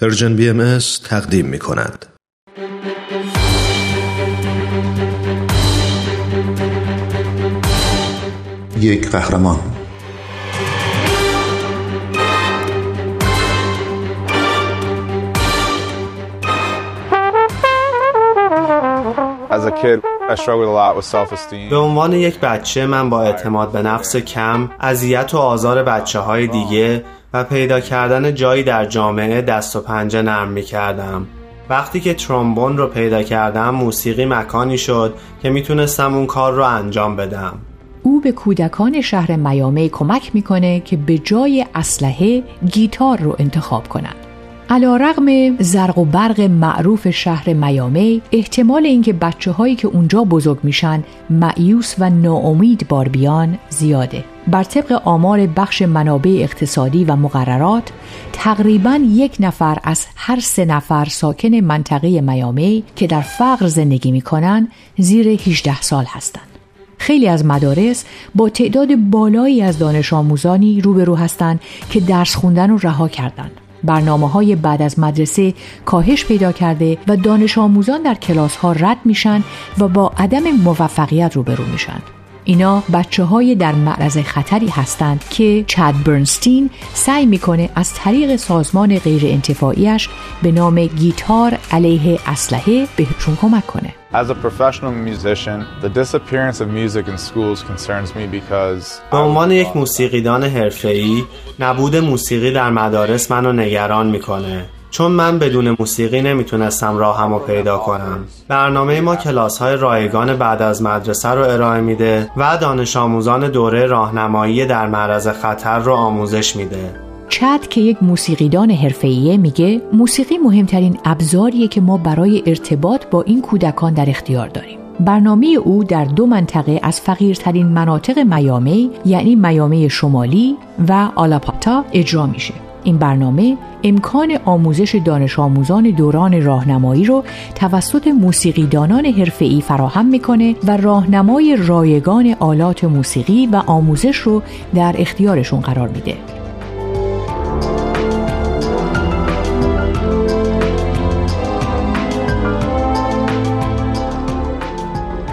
پرژن بی ام تقدیم می کند. یک قهرمان به عنوان یک بچه من با اعتماد به نفس کم اذیت و آزار بچه های دیگه پیدا کردن جایی در جامعه دست و پنجه نرم می کردم وقتی که ترومبون رو پیدا کردم موسیقی مکانی شد که می‌تونستم اون کار رو انجام بدم. او به کودکان شهر میامی کمک می‌کنه که به جای اسلحه گیتار رو انتخاب کنند. علا رغم زرق و برق معروف شهر میامی احتمال اینکه بچه هایی که اونجا بزرگ میشن معیوس و ناامید بار بیان زیاده. بر طبق آمار بخش منابع اقتصادی و مقررات تقریبا یک نفر از هر سه نفر ساکن منطقه میامی که در فقر زندگی می‌کنن زیر 18 سال هستند. خیلی از مدارس با تعداد بالایی از دانش آموزانی روبرو هستند که درس خوندن رو رها کردند. برنامه های بعد از مدرسه کاهش پیدا کرده و دانش آموزان در کلاس ها رد میشن و با عدم موفقیت روبرو میشن. اینا بچه های در معرض خطری هستند که چاد برنستین سعی می‌کنه از طریق سازمان غیر انتفاعیش به نام گیتار علیه اسلحه بهشون کمک کنه. As a professional musician, the disappearance of music in schools concerns me because به عنوان یک موسیقیدان حرفه‌ای نبود موسیقی در مدارس منو نگران می‌کنه. چون من بدون موسیقی نمی‌تونستم راهم رو پیدا کنم. برنامه ما کلاس های رایگان بعد از مدرسه رو ارائه میده و دانش آموزان دوره راهنمایی در معرض خطر رو آموزش میده. چد که یک موسیقیدان حرفه‌ایه میگه موسیقی مهمترین ابزاریه که ما برای ارتباط با این کودکان در اختیار داریم. برنامه او در دو منطقه از فقیرترین مناطق میامی یعنی میامی شمالی و آلاپاتا اجرا میشه. این برنامه امکان آموزش دانش آموزان دوران راهنمایی رو توسط موسیقیدانان حرفه‌ای فراهم می‌کنه و راهنمای رایگان آلات موسیقی و آموزش رو در اختیارشون قرار میده.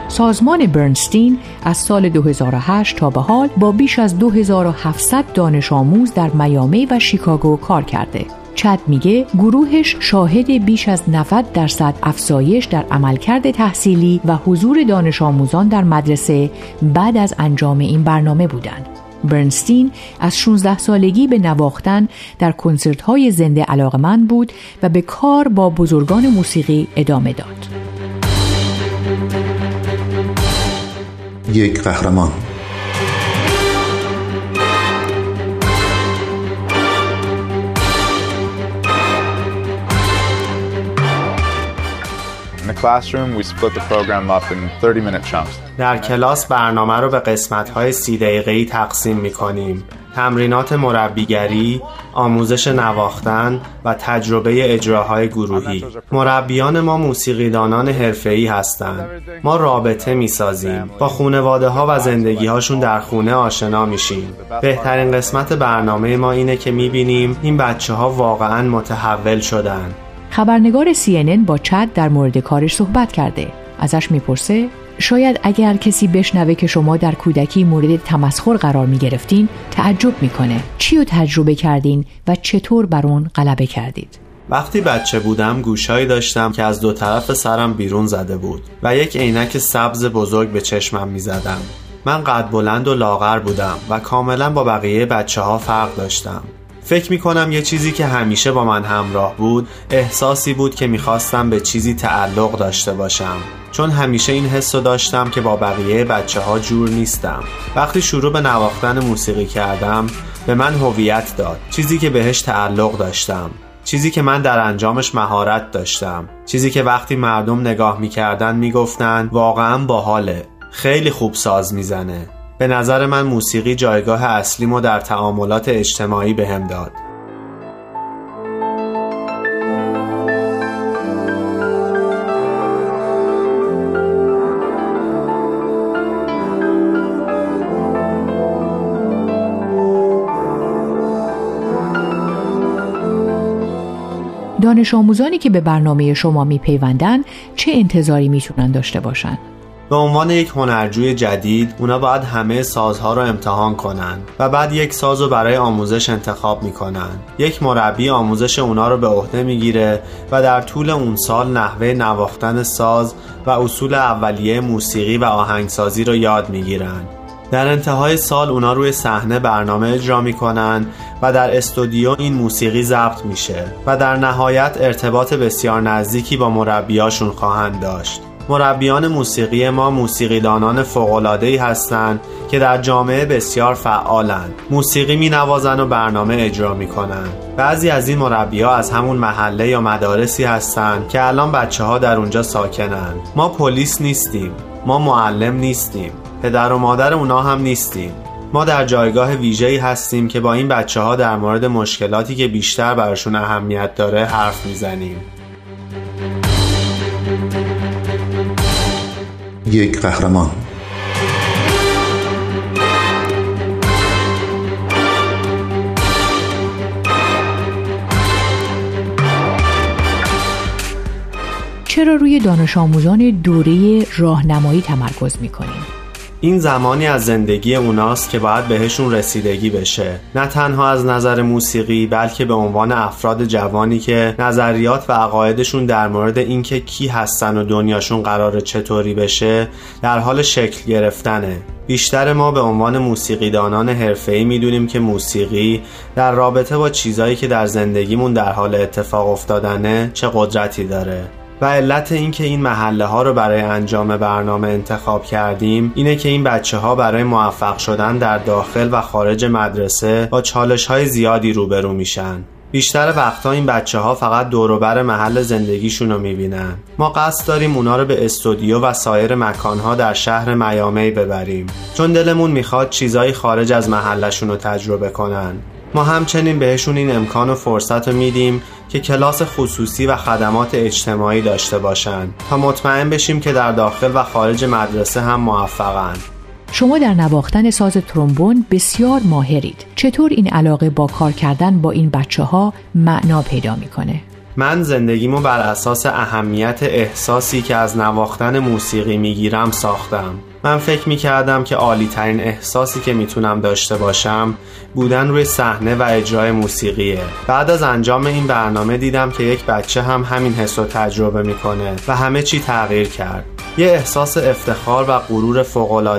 سازمان برنستین از سال 2008 تا به حال با بیش از 2700 دانش آموز در میامی و شیکاگو کار کرده. چد میگه گروهش شاهد بیش از 90 درصد افزایش در عملکرد تحصیلی و حضور دانش آموزان در مدرسه بعد از انجام این برنامه بودند. برنستین از 16 سالگی به نواختن در کنسرت های زنده علاقمند بود و به کار با بزرگان موسیقی ادامه داد. یک قهرمان در کلاس برنامه رو به قسمت های سی دقیقه‌ای تقسیم می کنیم. تمرینات مربیگری، آموزش نواختن و تجربه اجراهای گروهی. مربیان ما موسیقیدانان حرفه‌ای هستند. ما رابطه می‌سازیم. با خونواده ها و زندگی هاشون در خونه آشنا میشیم. بهترین قسمت برنامه ما اینه که می‌بینیم این بچه ها واقعا متحول شدن. خبرنگار CNN با چد در مورد کارش صحبت کرده. ازش می‌پرسه شاید اگر کسی بشنوه که شما در کودکی مورد تمسخر قرار می گرفتین تعجب می‌کنه چی رو تجربه کردین و چطور بر اون غلبه کردید؟ وقتی بچه بودم گوشایی داشتم که از دو طرف سرم بیرون زده بود و یک عینک سبز بزرگ به چشمم می زدم. من قد بلند و لاغر بودم و کاملا با بقیه بچه ها فرق داشتم. فکر می کنم یه چیزی که همیشه با من همراه بود احساسی بود که می‌خواستم به چیزی تعلق داشته باشم. چون همیشه این حس رو داشتم که با بقیه بچه ها جور نیستم. وقتی شروع به نواختن موسیقی کردم به من هویت داد. چیزی که بهش تعلق داشتم. چیزی که من در انجامش مهارت داشتم. چیزی که وقتی مردم نگاه می‌کردن می‌گفتن واقعا باحاله. خیلی خوب ساز می‌زنه. به نظر من موسیقی جایگاه اصلیمو در تعاملات اجتماعی بهم داد دانش آموزانی که به برنامه شما میپیوندن چه انتظاری می‌تونن داشته باشن؟ به عنوان یک هنرجوی جدید اونا باید همه سازها رو امتحان کنن و بعد یک ساز رو برای آموزش انتخاب می‌کنن. یک مربی آموزش اونا رو به عهده می‌گیره و در طول اون سال نحوه نواختن ساز و اصول اولیه موسیقی و آهنگسازی رو یاد می‌گیرن. در انتهای سال اونا روی صحنه برنامه اجرا می‌کنن و در استودیو این موسیقی ضبط میشه و در نهایت ارتباط بسیار نزدیکی با مربیاشون خواهند داشت. مربیان موسیقی ما موسیقیدانان فوق‌العاده‌ای هستند که در جامعه بسیار فعالند. موسیقی می نوازن و برنامه اجرا می بعضی از این مربی ها از همون محله یا مدارسی هستند که الان بچه ها در اونجا ساکنند. ما پلیس نیستیم. ما معلم نیستیم. پدر و مادر اونا هم نیستیم. ما در جایگاه ویژه‌ای هستیم که با این بچه ها در مورد مشکلاتی که بیشتر براشون اهمیت داره حرف می‌زنیم. یک قهرمان چرا روی دانش آموزان دوره راهنمایی تمرکز می‌کنیم؟ این زمانی از زندگی اوناست که باید بهشون رسیدگی بشه. نه تنها از نظر موسیقی بلکه به عنوان افراد جوانی که نظریات و عقایدشون در مورد اینکه کی هستن و دنیاشون قرار چطوری بشه در حال شکل گرفتنه. بیشتر ما به عنوان موسیقیدانان حرفه‌ای می‌دونیم که موسیقی در رابطه با چیزایی که در زندگیمون در حال اتفاق افتادنه چه قدرتی داره. و علت اینکه این محله ها رو برای انجام برنامه انتخاب کردیم اینه که این بچه ها برای موفق شدن در داخل و خارج مدرسه با چالش های زیادی روبرو میشن. بیشتر وقتها این بچه ها فقط دوروبر محل زندگیشون رو می‌بینن. ما قصد داریم اونا رو به استودیو و سایر مکانها در شهر میامی ببریم. چون دلمون می‌خواد چیزایی خارج از محلشون رو تجربه کنن. ما همچنین بهشون این امکان و فرصت رو میدیم که کلاس خصوصی و خدمات اجتماعی داشته باشند تا مطمئن بشیم که در داخل و خارج مدرسه هم موفقند شما در نواختن ساز ترومبون بسیار ماهرید. چطور این علاقه با کار کردن با این بچه ها معنا پیدا می‌کنه؟ من زندگیمو بر اساس اهمیت احساسی که از نواختن موسیقی می‌گیرم ساختم. من فکر می کردم که عالی ترین احساسی که می‌تونم داشته باشم بودن روی صحنه و اجرای موسیقیه. بعد از انجام این برنامه دیدم که یک بچه هم همین حس رو تجربه می‌کنه و همه چی تغییر کرد. یه احساس افتخار و غرور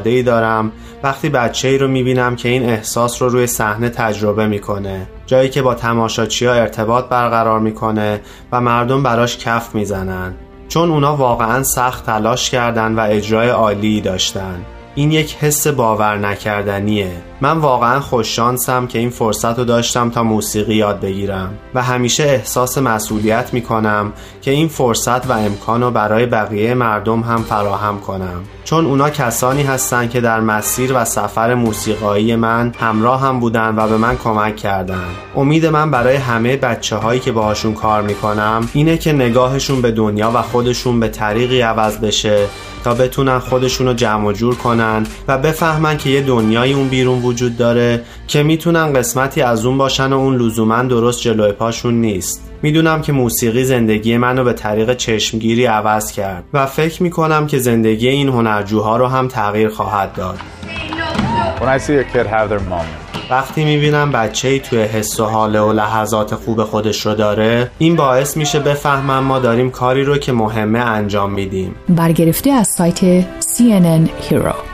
ای دارم وقتی بچه ای رو می‌بینم که این احساس رو روی صحنه تجربه می‌کنه. جایی که با تماشاچی ها ارتباط برقرار می‌کنه و مردم براش کف می‌زنن. چون اونا واقعا سخت تلاش کردن و اجرای عالی داشتن. این یک حس باور نکردنیه من واقعا خوششانسم که این فرصت رو داشتم تا موسیقی یاد بگیرم و همیشه احساس مسئولیت می‌کنم که این فرصت و امکان رو برای بقیه مردم هم فراهم کنم. چون اونا کسانی هستند که در مسیر و سفر موسیقایی من همراه هم بودن و به من کمک کردن. امید من برای همه بچه هایی که باهاشون کار می‌کنم اینه که نگاهشون به دنیا و خودشون به طریقی عوض بشه تا بتونن خودشون رو جمع جور کنن و بفهمن که یه دنیای اون بیرون وجود داره که می‌تونن قسمتی از اون باشن و اون لزوما درست جلوی پاشون نیست. می‌دونم که موسیقی زندگی منو به طریق چشمگیری عوض کرد و فکر می‌کنم که زندگی این هنرجوها رو هم تغییر خواهد داد. وقتی می‌بینم بچه ای توی حس و حاله و لحظات خوب خودش رو داره این باعث میشه بفهمم ما داریم کاری رو که مهمه انجام میدیم. برگرفته از سایت CNN Hero.